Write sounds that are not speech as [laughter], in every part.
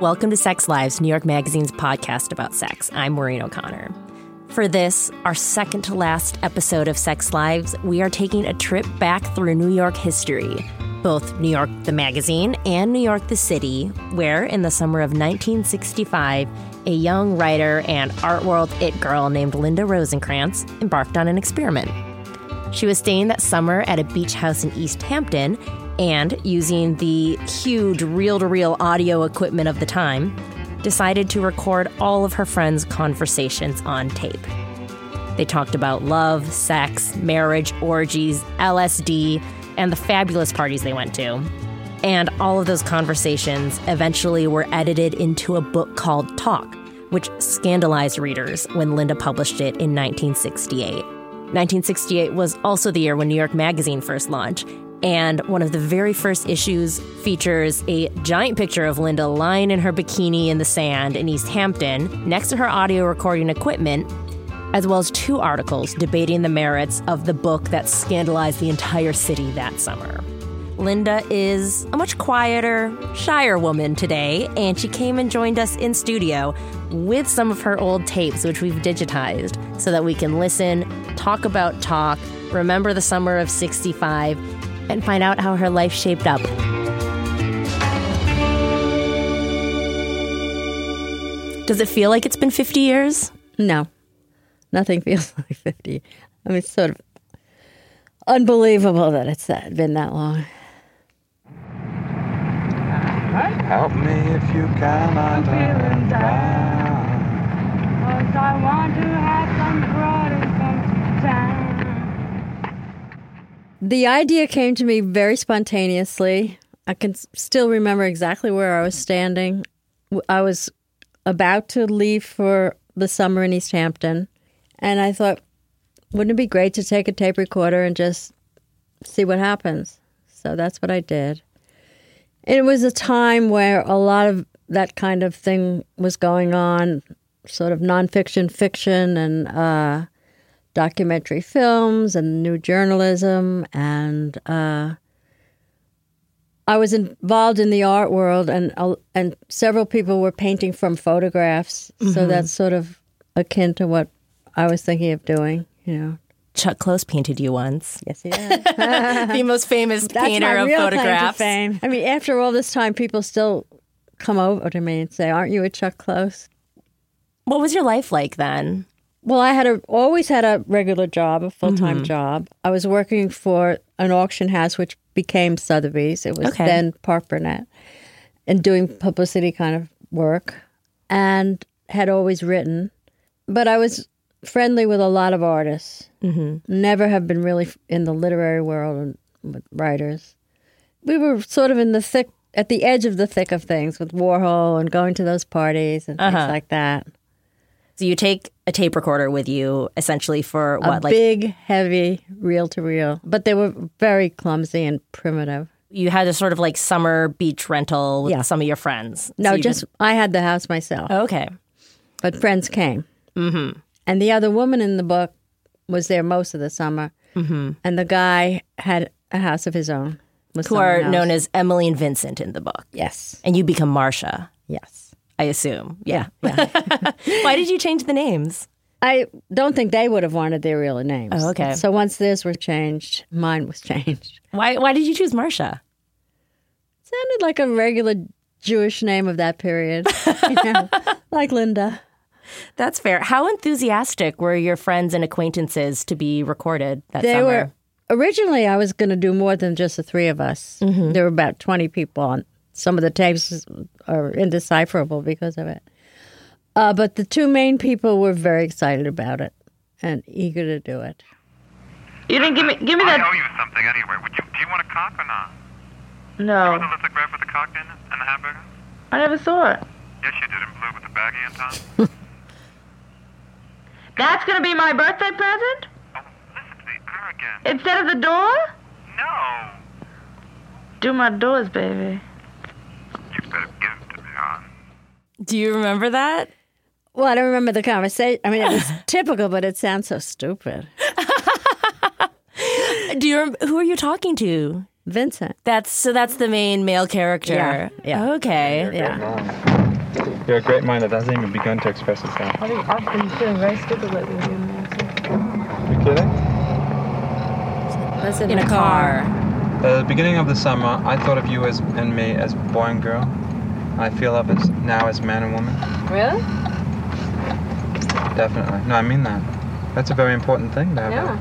Welcome to Sex Lives, New York Magazine's podcast about sex. I'm Maureen O'Connor. For this, our second to last episode of Sex Lives, we are taking a trip back through New York history, both New York the magazine and New York the city, where in the summer of 1965, a young writer and art world it girl named Linda Rosenkrantz embarked on an experiment. She was staying that summer at a beach house in East Hampton and, using the huge reel to reel audio equipment of the time, decided to record all of her friends' conversations on tape. They talked about love, sex, marriage, orgies, LSD, and the fabulous parties they went to. And all of those conversations eventually were edited into a book called Talk, which scandalized readers when Linda published it in 1968. 1968 was also the year when New York Magazine first launched, and one of the very first issues features a giant picture of Linda lying in her bikini in the sand in East Hampton next to her audio recording equipment, as well as two articles debating the merits of the book that scandalized the entire city that summer. Linda is a much quieter, shyer woman today, and she came and joined us in studio with some of her old tapes, which we've digitized, so that we can listen, talk about talk, remember the summer of 65, and find out how her life shaped up. Does it feel like it's been 50 years? No, nothing feels [laughs] like 50. I mean, it's sort of unbelievable that it's that, been that long. Help me if you can, I feeling down. Cause I want to have some broad and time. The idea came to me very spontaneously. I can still remember exactly where I was standing. I was about to leave for the summer in East Hampton, and I thought, wouldn't it be great to take a tape recorder and just see what happens? So that's what I did. It was a time where a lot of that kind of thing was going on, sort of nonfiction, fiction, and uh, documentary films and new journalism. And uh, I was involved in the art world, and uh, and several people were painting from photographs. So that's sort of akin to what I was thinking of doing. You know, Chuck Close painted you once. yes, yeah. [laughs] the most famous That's painter of real claim to photographs. fame. I mean, after all this time, people still come over to me and say, "Aren't you a Chuck Close?" What was your life like then? Well, I had a, always had a regular job, a full Mm-hmm. time job. I was working for an auction house, which became Sotheby's. It was Okay. then Parke-Bernet, and doing publicity kind of work, and had always written. But I was friendly with a lot of artists. Mm-hmm. Never have been really in the literary world and with writers. We were sort of in the thick, at the edge of the thick of things with Warhol and going to those parties and things Uh-huh. like that. So you take a tape recorder with you essentially for a what? Like big, heavy, reel to reel. But they were very clumsy and primitive. you had a sort of like summer beach rental with Yeah. some of your friends. No, So you just I had the house myself, okay. but friends came. Mm-hmm. And the other woman in the book was there most of the summer. Mm-hmm. And the guy had a house of his own. Who are else. known as Emily and Vincent in the book, Yes, and you become Marcia. yes. I assume. Yeah, [laughs] yeah. Why did you change the names? I don't think they would have wanted their real names. Oh, okay. So once theirs were changed, mine was changed. Why? Why did you choose Marcia? Sounded like a regular Jewish name of that period. [laughs] you know, like Linda. That's fair. How enthusiastic were your friends and acquaintances to be recorded that they summer? were originally i was going to do more than just the three of us Mm-hmm. there were about 20 people on some of the tapes are indecipherable because of it uh, but the two main people were very excited about it and eager to do it You didn't give me give me that I that. owe you something anyway. Would you? Do you want a cock or not? No, The lithograph with the cock in it and the hamburger? I never saw it. Yes, you did in blue with the baggie on top. [laughs] That's gonna be my birthday present oh, listen to the arrogant. instead of the door. No. Do my doors, baby. You better give it to me, hon. Do you remember that? well i don't remember the conversation i mean it was [laughs] typical but it sounds so stupid Do you? rem- Who are you talking to? vincent That's so. That's the main male character. Yeah, yeah. Okay. yeah You're a great mind that hasn't even begun to express itself. I think I've been feeling very stupid lately. You kidding? That's In a car. At the beginning of the summer, I thought of you as and me as boy and girl. I feel of as now as man and woman. Really? Definitely. No, I mean that. That's a very important thing to have. Yeah.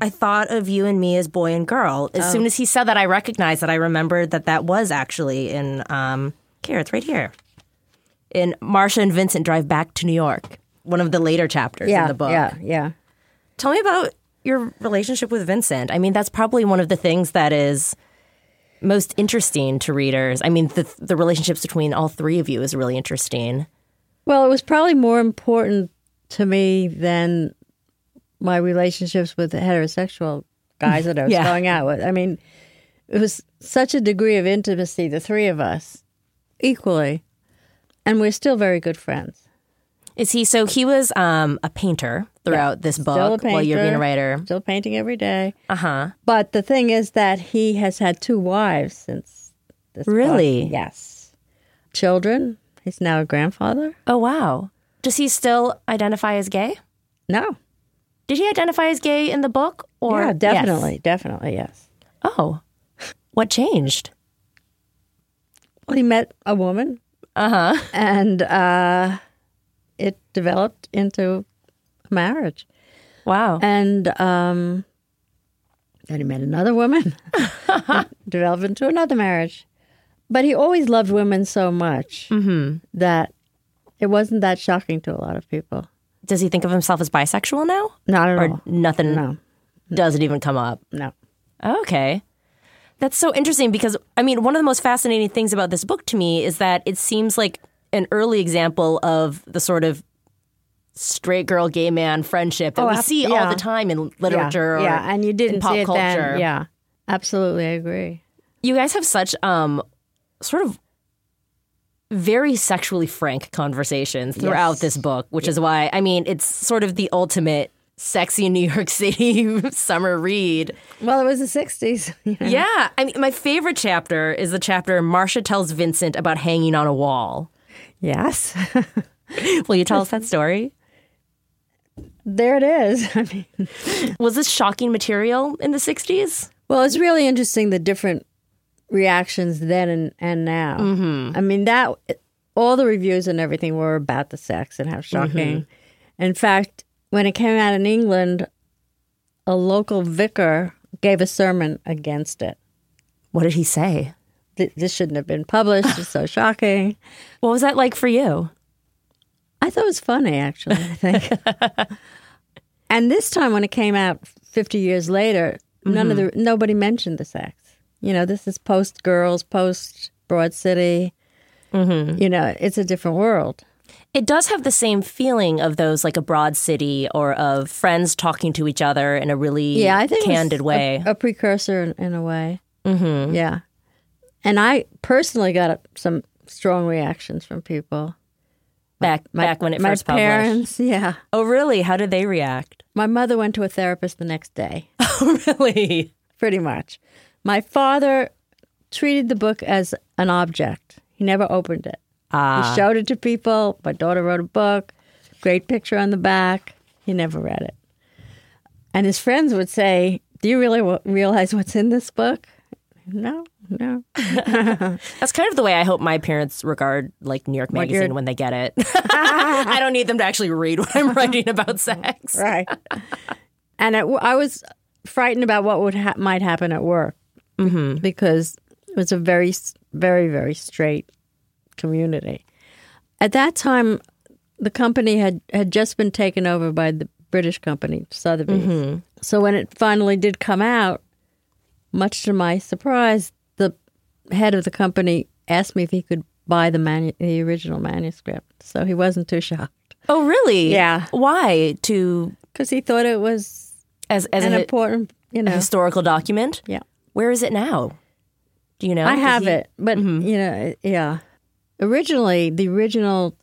I thought of you and me as boy and girl. As Oh. soon as he said that, I recognized that. I remembered that that was actually in, um, here, it's right here. In Marcia and Vincent Drive Back to New York, one of the later chapters Yeah. in the book. Yeah. Yeah. Tell me about your relationship with Vincent. I mean, that's probably one of the things that is most interesting to readers. I mean, the, the relationships between all three of you is really interesting. Well, it was probably more important to me than my relationships with the heterosexual guys that I was [laughs] Yeah. going out with. I mean, it was such a degree of intimacy, the three of us, equally. And we're still very good friends. Is he so? He was um, a painter throughout this book while you're being a writer. Still painting every day. Uh huh. But the thing is that he has had two wives since this book. Really? Yes. Children. He's now a grandfather. Oh wow. Does he still identify as gay? No. Did he identify as gay in the book? Or yeah, definitely. Definitely, yes. Yes. Oh, what changed? Well, he met a woman Uh huh. and uh, it developed into marriage. Wow. And um, then he met another woman, [laughs] developed into another marriage. But he always loved women so much that it wasn't that shocking to a lot of people. Does he think of himself as bisexual now, Not at or all. nothing? No, Doesn't even come up. no. Okay. That's so interesting because, I mean, one of the most fascinating things about this book to me is that it seems like an early example of the sort of straight girl, gay man friendship that Oh, we see all the time in literature yeah, or yeah, and you didn't in pop culture. then. Yeah, absolutely, I agree. You guys have such um, sort of very sexually frank conversations throughout Yes. this book, which is why, I mean, it's sort of the ultimate sexy New York [laughs] City summer read. Well, it was the '60s. [laughs] you know. Yeah. I mean, my favorite chapter is the chapter Marcia tells Vincent about hanging on a wall. Yes, [laughs] Will you tell us that story? there it is. [laughs] I mean, Was this shocking material in the 60s? Well, it's really interesting the different reactions then and, and now. Mm-hmm. I mean, that all the reviews and everything were about the sex and how shocking. In fact, when it came out in England, a local vicar gave a sermon against it. What did he say? Th- This shouldn't have been published. It's so shocking. [laughs] What was that like for you? I thought it was funny, actually. I think. [laughs] and this time, when it came out fifty years later, none of the nobody mentioned the sex. You know, this is post girls, post Broad City. You know, it's a different world. It does have the same feeling of those like a broad city or of friends talking to each other in a really Yeah, I think candid a- way. a, precursor in, in a way. Mm-hmm. Yeah, and I personally got some strong reactions from people. back My, back when it my first published. parents, yeah. Oh, really? How did they react? My mother went to a therapist the next day. [laughs] Oh, really? pretty much. My father treated the book as an object. He never opened it. Ah. He showed it to people. My daughter wrote a book, great picture on the back. He never read it. And his friends would say, Do you really w- realize what's in this book? No, no. [laughs] That's kind of the way I hope my parents regard like New York Magazine when they get it. [laughs] I don't need them to actually read what I'm writing about [laughs] sex. Right. and it, I was frightened about what would ha- might happen at work mm-hmm. because it was a very, very, very straight community. At that time, the company had, had just been taken over by the British company, Sotheby's. Mm-hmm. So when it finally did come out, much to my surprise, the head of the company asked me if he could buy the manu- the original manuscript. So he wasn't too shocked Oh, really? Yeah. Why? To because he thought it was as as an important, you know. historical document? Yeah. Where is it now? Do you know? I have he- it, but mm-hmm. you know, yeah. Originally, the original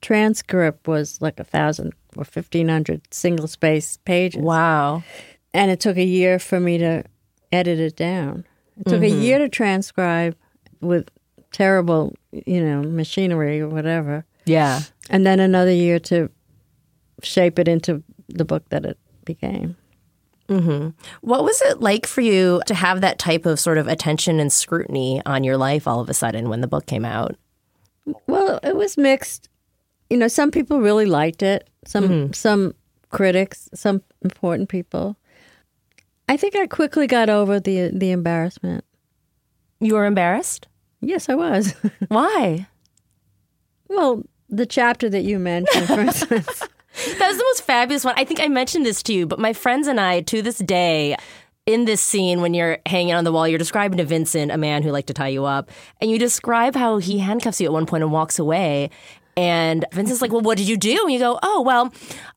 transcript was like a thousand or fifteen hundred single space pages. Wow. And it took a year for me to edit it down. It took Mm-hmm. a year to transcribe with terrible, you know, machinery or whatever. Yeah. and then another year to shape it into the book that it became. Mm-hmm. What was it like for you to have that type of sort of attention and scrutiny on your life all of a sudden when the book came out? Well, it was mixed. You know, some people really liked it. Some some critics, some important people. I think I quickly got over the the embarrassment. You were embarrassed? Yes, I was. [laughs] Why? well, the chapter that you mentioned, for [laughs] instance. That was the most fabulous one. I think I mentioned this to you, but my friends and I, to this day, in this scene when you're hanging on the wall, you're describing to Vincent a man who liked to tie you up, and you describe how he handcuffs you at one point and walks away. And Vincent's like, "Well, what did you do?" And you go, "Oh, well,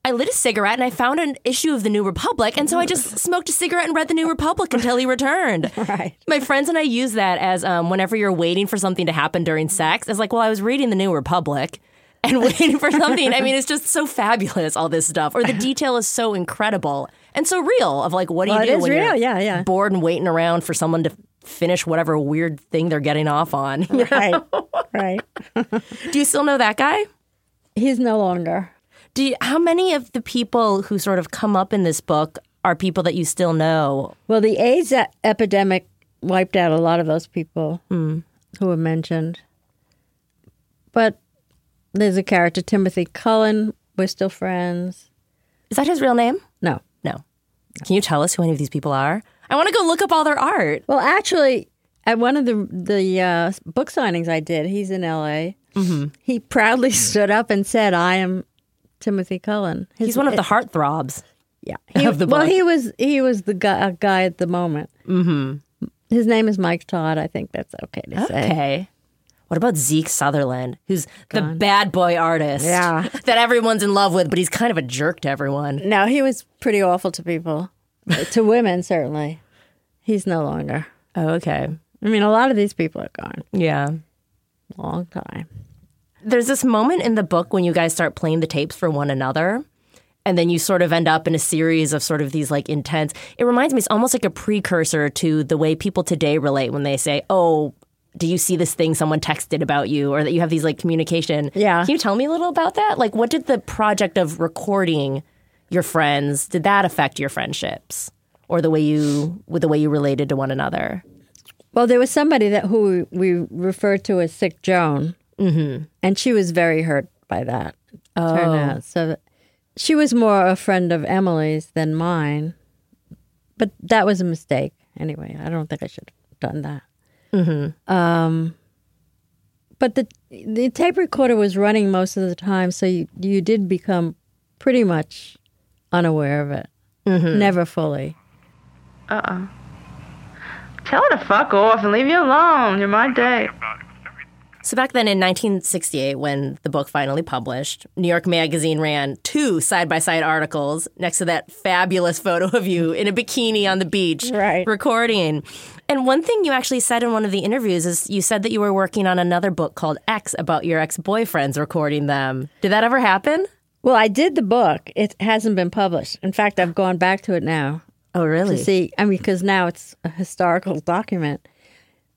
I lit a cigarette and I found an issue of the New Republic, and so I just [laughs] smoked a cigarette and read the New Republic until he returned." [laughs] Right. My friends and I use that as um, whenever you're waiting for something to happen during sex. It's like, well, I was reading the New Republic [laughs] and waiting for something. I mean, it's just so fabulous, all this stuff. Or the detail is so incredible and so real of like, what do Well, you it do when real. you're Yeah, yeah. bored and waiting around for someone to finish whatever weird thing they're getting off on? [laughs] right. Right. do you still know that guy? He's no longer. Do you, how many of the people who sort of come up in this book are people that you still know? Well, the AIDS epidemic wiped out a lot of those people hmm. who were mentioned. But there's a character, Timothy Cullen. We're still friends. Is that his real name? No. No. Can you tell us who any of these people are? I want to go look up all their art. Well, actually, at one of the the uh, book signings I did, he's in L.A. Mm-hmm. He proudly [laughs] stood up and said, "I am Timothy Cullen." His- He's one of the heartthrobs. yeah. He, [laughs] of the well, he was he was the guy, uh, guy at the moment. Mm-hmm. His name is Mike Todd. I think that's okay to say. Okay. What about Zeke Sutherland, who's the bad boy artist Yeah. [laughs] that everyone's in love with, but he's kind of a jerk to everyone? No, he was pretty awful to people, to women certainly. He's no longer. Oh, okay. I mean, a lot of these people are gone. Yeah. Long time. There's this moment in the book when you guys start playing the tapes for one another. And then you sort of end up in a series of sort of these like intense. It reminds me, it's almost like a precursor to the way people today relate when they say, Oh, do you see this thing someone texted about you? Or that you have these like communication. Yeah. Can you tell me a little about that? Like, what did the project of recording your friends, did that affect your friendships? Or the way you, with the way you related to one another? Well, there was somebody that who we referred to as Sick Joan, mm-hmm. and she was very hurt by that. Oh. Turned out. So she was more a friend of Emily's than mine, but that was a mistake. Anyway, I don't think I should have done that. Mm-hmm. Um, but the the tape recorder was running most of the time, so you you did become pretty much unaware of it, mm-hmm. never fully. Uh-uh. Tell her to fuck off and leave you alone. You're my date. So back then in 1968, when the book finally published, New York Magazine ran two side-by-side articles next to that fabulous photo of you in a bikini on the beach, Right. recording. And one thing you actually said in one of the interviews is you said that you were working on another book called X about your ex-boyfriends recording them. Did that ever happen? Well, I did the book. It hasn't been published. In fact, I've gone back to it now. Oh, really? to see. I mean, because now it's a historical document.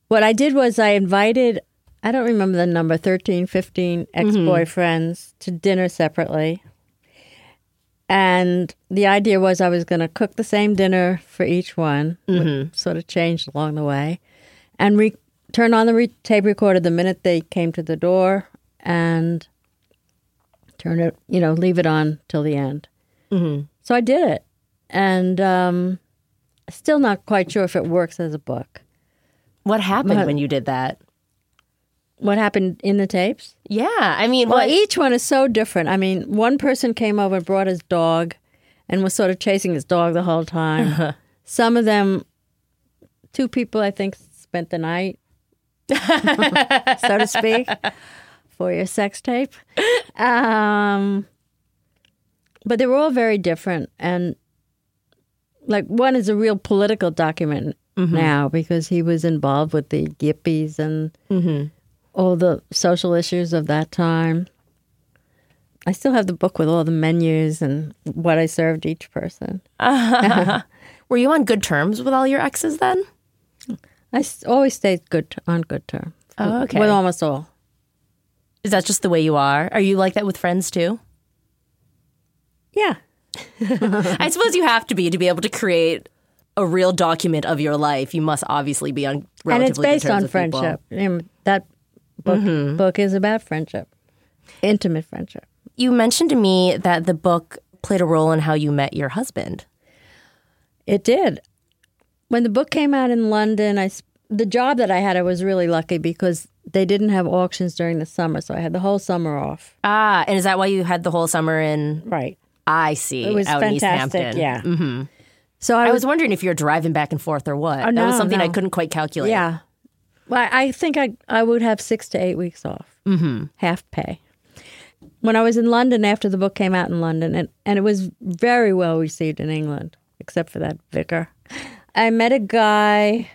What I did was I invited, I don't remember the number, 13, 15 mm-hmm. ex boyfriends to dinner separately. And the idea was I was going to cook the same dinner for each one, which sort of changed along the way, and re- turn on the re- tape recorder the minute they came to the door and turn it, you know, leave it on till the end. So I did it. And um, still not quite sure if it works as a book. What happened My- when you did that? What happened in the tapes? Yeah, I mean, Well, what- each one is so different. I mean, one person came over and brought his dog and was sort of chasing his dog the whole time. Some of them, two people, I think, spent the night, [laughs] so to speak, for your sex tape. Um, but they were all very different. And like one is a real political document now because he was involved with the Yippies and all the social issues of that time. I still have the book with all the menus and what I served each person. [laughs] [laughs] were you on good terms with all your exes then? I always stayed good on good terms. Oh, okay. With almost all. Is that just the way you are? Are you like that with friends too? Yeah. [laughs] I suppose you have to be to be able to create a real document of your life. You must obviously be on and relatively it's based good terms on friendship. And that book, mm-hmm. book is about friendship, intimate friendship. You mentioned to me that the book played a role in how you met your husband. It did. When the book came out in London, I the job that I had, I was really lucky because they didn't have auctions during the summer, so I had the whole summer off. Ah, and is that why you had the whole summer in? Right. I see. It was out in East fantastic. Hampton. Yeah. Mm-hmm. So I, I was, was wondering if you're driving back and forth or what. Oh, that was no, something I couldn't quite calculate. yeah. Well, I I think I I would have six to eight weeks off, mm-hmm. half pay. When I was in London after the book came out in London, and, and it was very well received in England, except for that vicar. I met a guy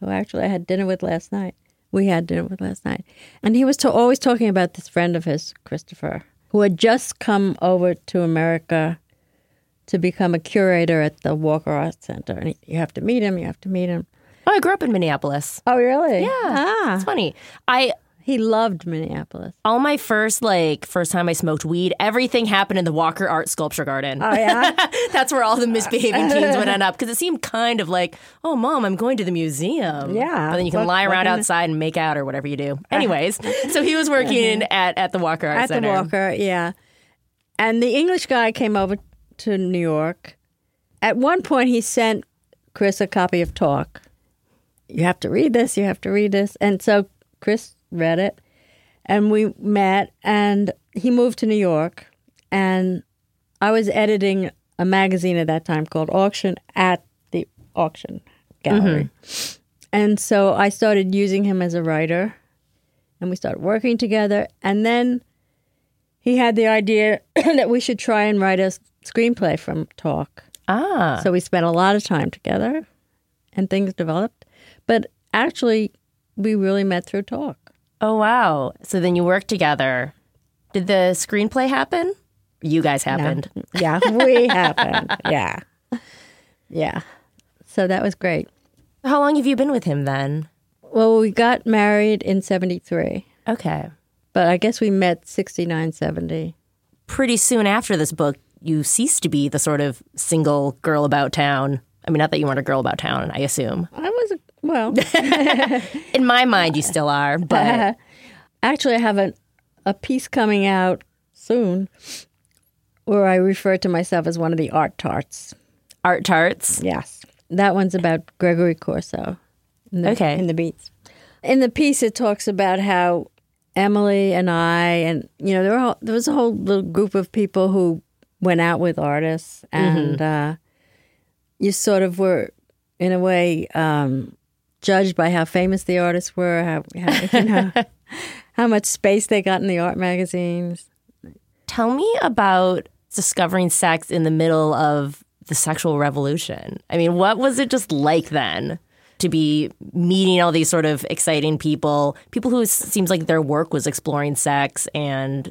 who actually I had dinner with last night. We had dinner with last night, and he was to, always talking about this friend of his, Christopher, who had just come over to America to become a curator at the Walker Art Center. And he, you have to meet him. You have to meet him. Oh, I grew up in Minneapolis. Oh, really? Yeah. Ah, It's funny. I he loved Minneapolis. all my first like first time I smoked weed, everything happened in the Walker Art Sculpture Garden. Oh yeah. [laughs] That's where all the misbehaving teens would end up because it seemed kind of like, oh, mom, I'm going to the museum. Yeah. but then you can Look- lie around outside and make out or whatever you do. [laughs] Anyways, so he was working at at the Walker Art At the Walker, yeah. And the English guy came over to New York. At one point, he sent Chris a copy of Talk. You have to read this. You have to read this. And so Chris read it, and we met. And he moved to New York, and I was editing a magazine at that time called Auction at the Auction Gallery. And so I started using him as a writer, and we started working together. And then he had the idea [clears throat] that we should try and write a screenplay from Talk. Ah, So we spent a lot of time together, and things developed. But actually, we really met through Talk. Oh wow. So then you worked together. Did the screenplay happen? You guys happened. Yeah, we [laughs] happened. Yeah, yeah. So that was great. How long have you been with him then? Well, we got married in '73, Okay. but I guess we met '69, '70. pretty soon after this book, you ceased to be the sort of single girl about town. I mean, not that you weren't a girl about town, I assume. I was a, well. [laughs] In my mind, you still are, but [laughs] Actually, I have a, a piece coming out soon where I refer to myself as one of the art tarts. art tarts. Yes. That one's about Gregory Corso. In the, Okay. In the Beats. In the piece, it talks about how Emily and I, and, you know, there, were, all- there was a whole little group of people who went out with artists, and uh, you sort of were, in a way, um, judged by how famous the artists were, how, how, you know, [laughs] how much space they got in the art magazines. Tell me about discovering sex in the middle of the sexual revolution. I mean, what was it just like then to be meeting all these sort of exciting people, people who seems like their work was exploring sex and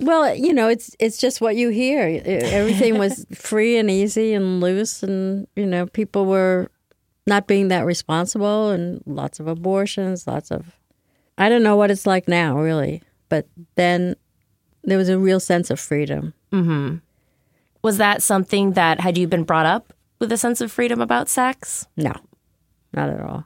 Well, you know, it's it's just what you hear. Everything was [laughs] free and easy and loose, and you know, people were not being that responsible, and lots of abortions, lots of. I don't know what it's like now, really, but then there was a real sense of freedom. Mm-hmm. was that something that had you been brought up with a sense of freedom about sex? No, not at all.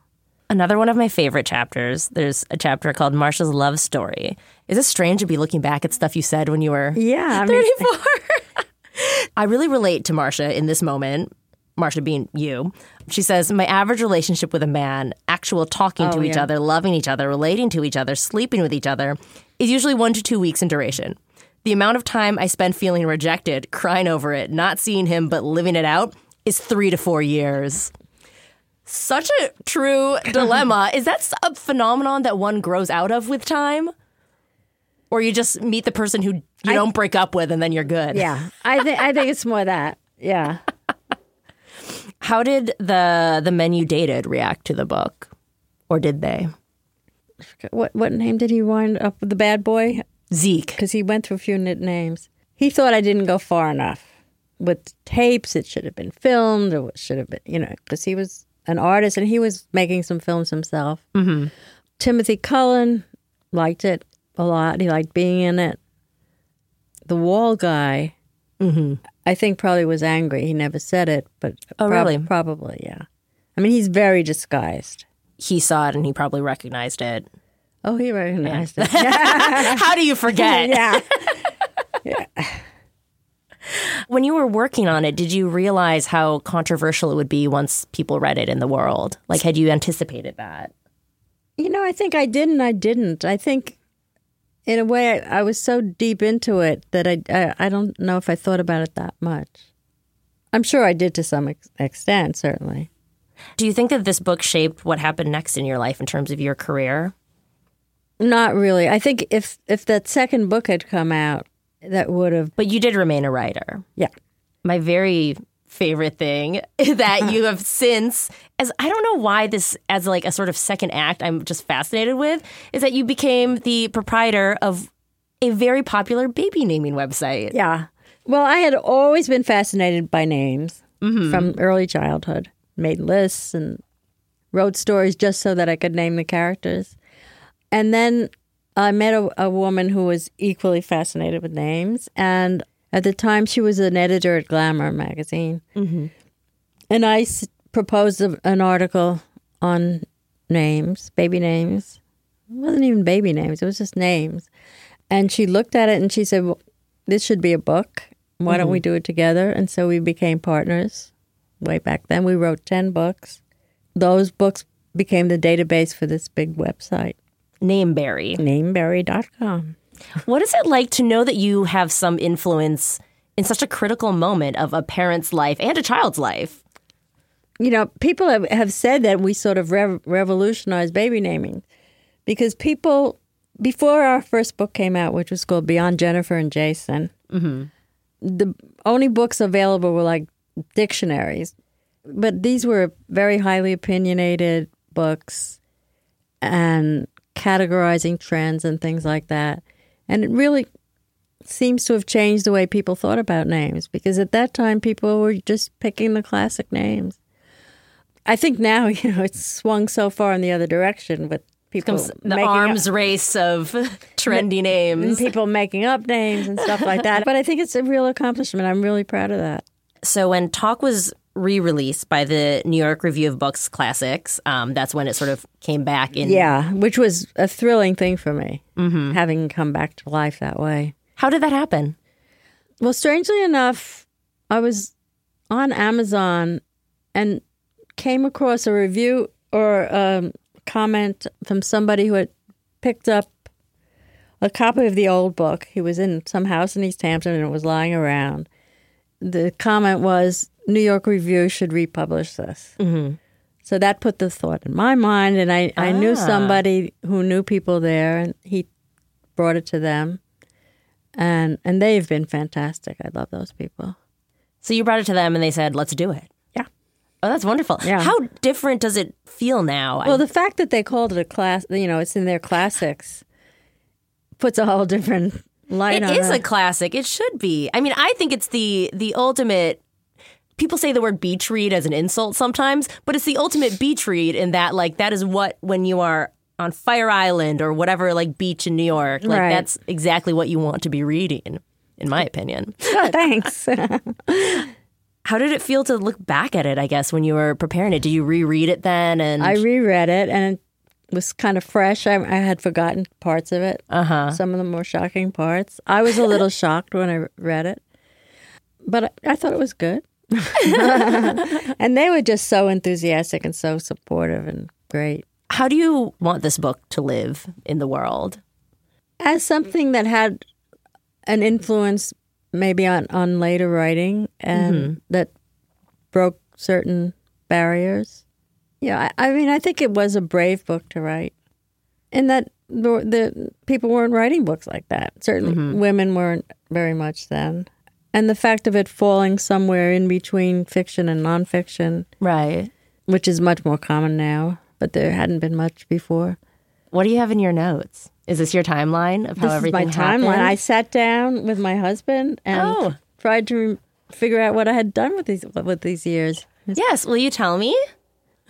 Another one of my favorite chapters. There's a chapter called Marcia's love story. Is it strange to be looking back at stuff you said when you were Yeah, I mean, [laughs] 34? [laughs] I really relate to Marsha in this moment. Marcia being you. She says, My average relationship with a man, actual talking Oh, to each yeah. other, loving each other, relating to each other, sleeping with each other, is usually one to two weeks in duration. The amount of time I spend feeling rejected, crying over it, not seeing him, but living it out is three to four years. Such a true [laughs] dilemma. is that a phenomenon that one grows out of with time? Or you just meet the person who you don't break up with and then you're good? yeah, I think I think it's more that. Yeah. [laughs] How did the the men you dated react to the book, or did they? What what name did he wind up with? The bad boy? Zeke. because he went through a few nicknames. He thought I didn't go far enough with tapes. It should have been filmed, or it should have been, you know, because he was an artist and he was making some films himself. Mm-hmm. Timothy Cullen liked it. a lot. He liked being in it. The wall guy, I think, probably was angry. He never said it, but Oh, really? Probably, yeah. I mean, he's very disguised. He saw it and he probably recognized it. Oh, he recognized it. [laughs] How do you forget? [laughs] yeah. [laughs] When you were working on it, did you realize how controversial it would be once people read it in the world? Like, had you anticipated that? You know, I think I did and I didn't. I think, in a way, I, I was so deep into it that I, I I don't know if I thought about it that much. I'm sure I did to some ex- extent, certainly. Do you think that this book shaped what happened next in your life in terms of your career? Not really. I think if if that second book had come out, that would have. But you did remain a writer. Yeah. My very favorite thing [laughs] that you [laughs] have since as I don't know why this as like a sort of second act I'm just fascinated with is that you became the proprietor of a very popular baby naming website. Yeah. Well, I had always been fascinated by names mm-hmm. from early childhood. Made lists and wrote stories just so that I could name the characters. And then I met a, a woman who was equally fascinated with names. And at the time, she was an editor at Glamour magazine. Mm-hmm. And I s- proposed a, an article on names, baby names. It wasn't even baby names, it was just names. And she looked at it and she said, well, This should be a book. Why don't we mm-hmm. do it together? And so we became partners way back then. We wrote 10 books. Those books became the database for this big website, Nameberry. nameberry.com. What is it like to know that you have some influence in such a critical moment of a parent's life and a child's life? you know, people have, have said that we sort of rev- revolutionized baby naming because people, before our first book came out, which was called Beyond Jennifer and Jason, mm-hmm. the only books available were like dictionaries. But these were very highly opinionated books and categorizing trends and things like that. And it really seems to have changed the way people thought about names because at that time people were just picking the classic names. I think now, [laughs] you know, it's swung so far in the other direction with people the arms up, race of [laughs] trendy and names. [laughs] people making up names and stuff like that. But I think it's a real accomplishment. I'm really proud of that. So when Talk was re-released by the New York Review of Books Classics, um, that's when it sort of came back in. Yeah, which was a thrilling thing for me, having come back to life that way. How did that happen? Well, strangely enough, I was on Amazon and came across a review or a comment from somebody who had picked up a copy of the old book. He was in some house in East Hampton and it was lying around. The comment was, New York Review should republish this. Mm-hmm. So that put the thought in my mind, and I, I knew somebody who knew people there, and he brought it to them. And and they've been fantastic. I love those people. So you brought it to them and they said, let's do it. Yeah. Oh, that's wonderful. Yeah. How different does it feel now? Well, the fact that they called it a class, you know, it's in their classics, puts a whole different light It on is it. a classic. It should be. I mean, I think it's the the ultimate. People say the word beach read as an insult sometimes, but it's the ultimate beach read in that, like, that is what when you are on Fire Island or whatever, like beach in New York, like Right. that's exactly what you want to be reading, in my opinion. Oh, thanks. [laughs] How did it feel to look back at it? I guess when you were preparing it, did you reread it then? And I reread it and it was kind of fresh. I, I had forgotten parts of it. uh huh. Some of the more shocking parts. I was a little [laughs] shocked when I read it, but I, I thought it was good. [laughs] and they were just so enthusiastic and so supportive and great. How do you want this book to live in the world? as something that had an influence maybe on, on later writing and mm-hmm. that broke certain barriers. Yeah, I, I mean, I think it was a brave book to write, and that the, the people weren't writing books like that. Certainly, mm-hmm. women weren't very much then, and the fact of it falling somewhere in between fiction and nonfiction, Right. which is much more common now, but there hadn't been much before. What do you have in your notes? Is this your timeline of how this is everything my timeline. I sat down with my husband and Oh. tried to re- figure out what I had done with these with these years. Yes. Will you tell me?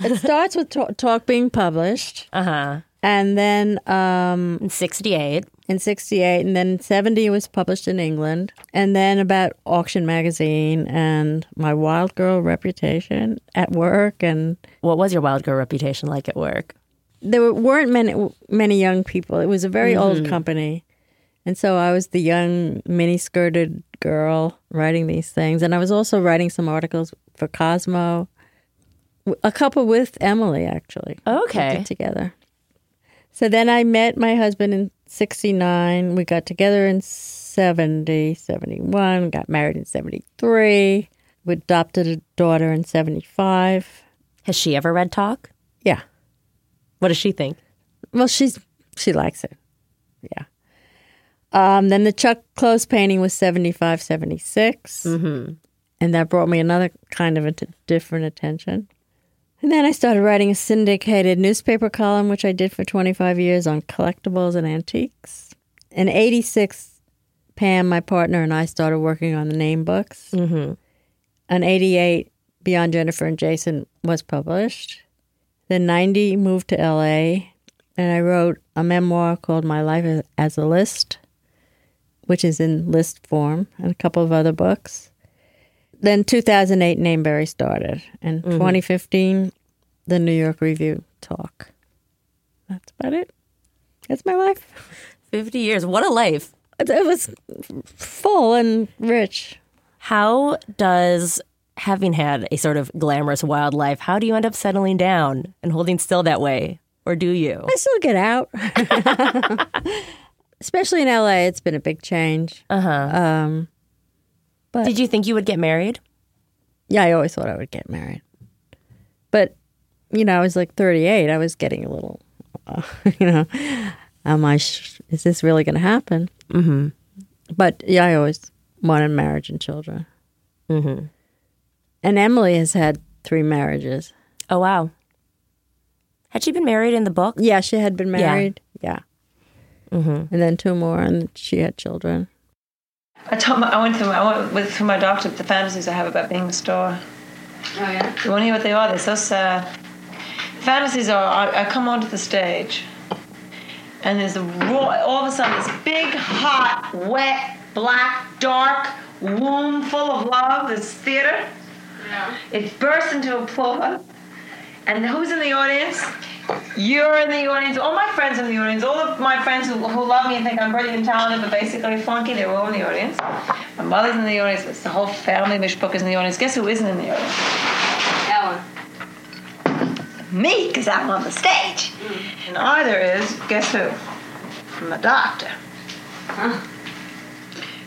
It starts with talk, talk being published, Uh huh. And then um, In 68. in 68, and then 70 was published in England. And then about Auction Magazine and my Wild Girl reputation at work. And What was your Wild Girl reputation like at work? there were- weren't many, many young people. It was a very old company. And so I was the young mini skirted girl writing these things. And I was also writing some articles for Cosmo, a couple with Emily, actually. Okay. together. So then I met my husband in 69. We got together in 70, 71, got married in 73. We adopted a daughter in 75. Has she ever read Talk? Yeah. What does she think? Well, she's she likes it. Yeah. Um, then the Chuck Close painting was 75, 76. Mm-hmm. And that brought me another kind of a t- different attention. And then I started writing a syndicated newspaper column, which I did for 25 years on collectibles and antiques. In 86, Pam, my partner, and I started working on the name books. Mm-hmm. In 88, Beyond Jennifer and Jason was published. Then 90, moved to LA, and I wrote a memoir called My Life as a List, which is in list form, and a couple of other books. Then 2008, Nameberry started, and 2015, the New York Review talk. That's about it. That's my life. 50 years. What a life. It it was full and rich. How does having had a sort of glamorous wild life, how do you end up settling down and holding still that way? Or do you? I still get out, [laughs] especially in LA. It's been a big change. Uh huh. Um, but Did you think you would get married? Yeah, I always thought I would get married. But, you know, I was like 38. I was getting a little, uh, [laughs] you know, am I, sh- is this really going to happen? Mm-hmm. But yeah, I always wanted marriage and children. Mm-hmm. And Emily has had three marriages. Oh, wow. Had she been married in the book? Yeah, she had been married. Yeah. Mm-hmm. And then two more, and she had children. I told my, I went through my, I went with, through my doctor the fantasies I have about being a star. Oh yeah. You want to hear what they are? They're so sad. Fantasies are I, I come onto the stage, and there's a raw, all of a sudden this big, hot, wet, black, dark womb full of love. This theater. Yeah. It bursts into applause. And who's in the audience? You're in the audience. All my friends are in the audience. All of my friends who, who love me and think I'm brilliant and talented, but basically flunky, they're all in the audience. My mother's in the audience. It's the whole family. Mishbook is in the audience. Guess who isn't in the audience? Ellen. Me, because I'm on the stage. Hmm. And either is, guess who? My doctor. Huh?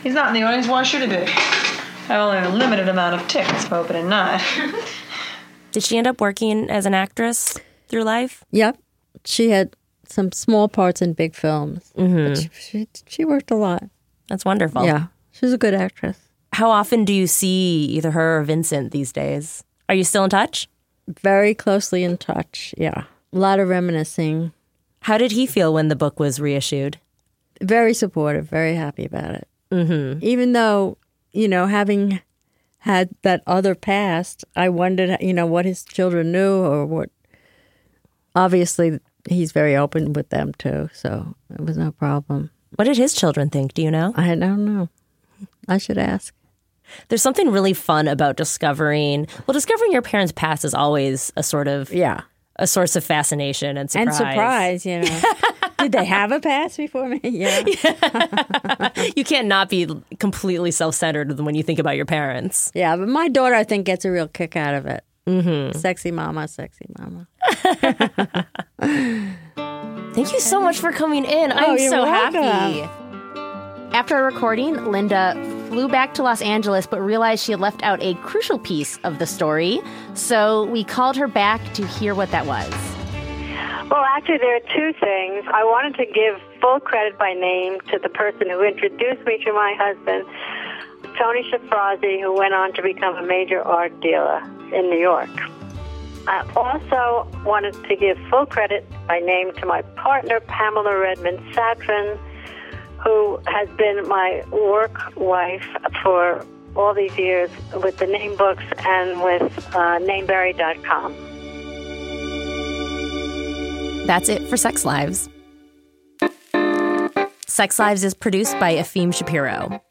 He's not in the audience. Why should he be? I have only a limited amount of tickets for opening night. [laughs] Did she end up working as an actress through life? Yep. She had some small parts in big films. Mm-hmm. She, she, she worked a lot. That's wonderful. Yeah. She's a good actress. How often do you see either her or Vincent these days? Are you still in touch? Very closely in touch. Yeah. A lot of reminiscing. How did he feel when the book was reissued? Very supportive, very happy about it. Mm-hmm. Even though, you know, having had that other past, I wondered, you know, what his children knew or what. Obviously, he's very open with them too, so it was no problem. What did his children think? Do you know? I don't know. I should ask. There's something really fun about discovering. Well, discovering your parents' past is always a sort of Yeah. a source of fascination and surprise. And surprise, you know. [laughs] Did they have a past before me? Yeah. [laughs] You can't not be completely self-centered when you think about your parents. Yeah, but my daughter, I think, gets a real kick out of it. Mm-hmm. Sexy mama, sexy mama. [laughs] [laughs] Thank you so much for coming in. I'm Oh, you're so welcome. happy. After a recording, Linda flew back to Los Angeles but realized she had left out a crucial piece of the story. So we called her back to hear what that was. Well, actually, there are two things. I wanted to give full credit by name to the person who introduced me to my husband, Tony Shafrazi, who went on to become a major art dealer in New York. I also wanted to give full credit by name to my partner, Pamela Redmond Satran, who has been my work wife for all these years with the name books and with uh, nameberry.com. that's it for Sex Lives. Sex Lives is produced by Afim Shapiro.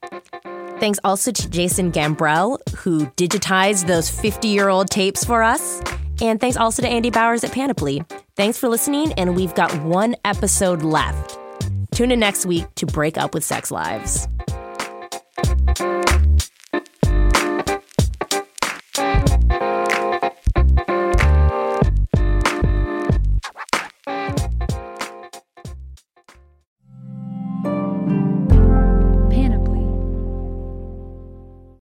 Thanks also to Jason Gambrell, who digitized those 50 year old tapes for us. And thanks also to Andy Bowers at Panoply. Thanks for listening, and we've got one episode left. Tune in next week to break up with sex lives.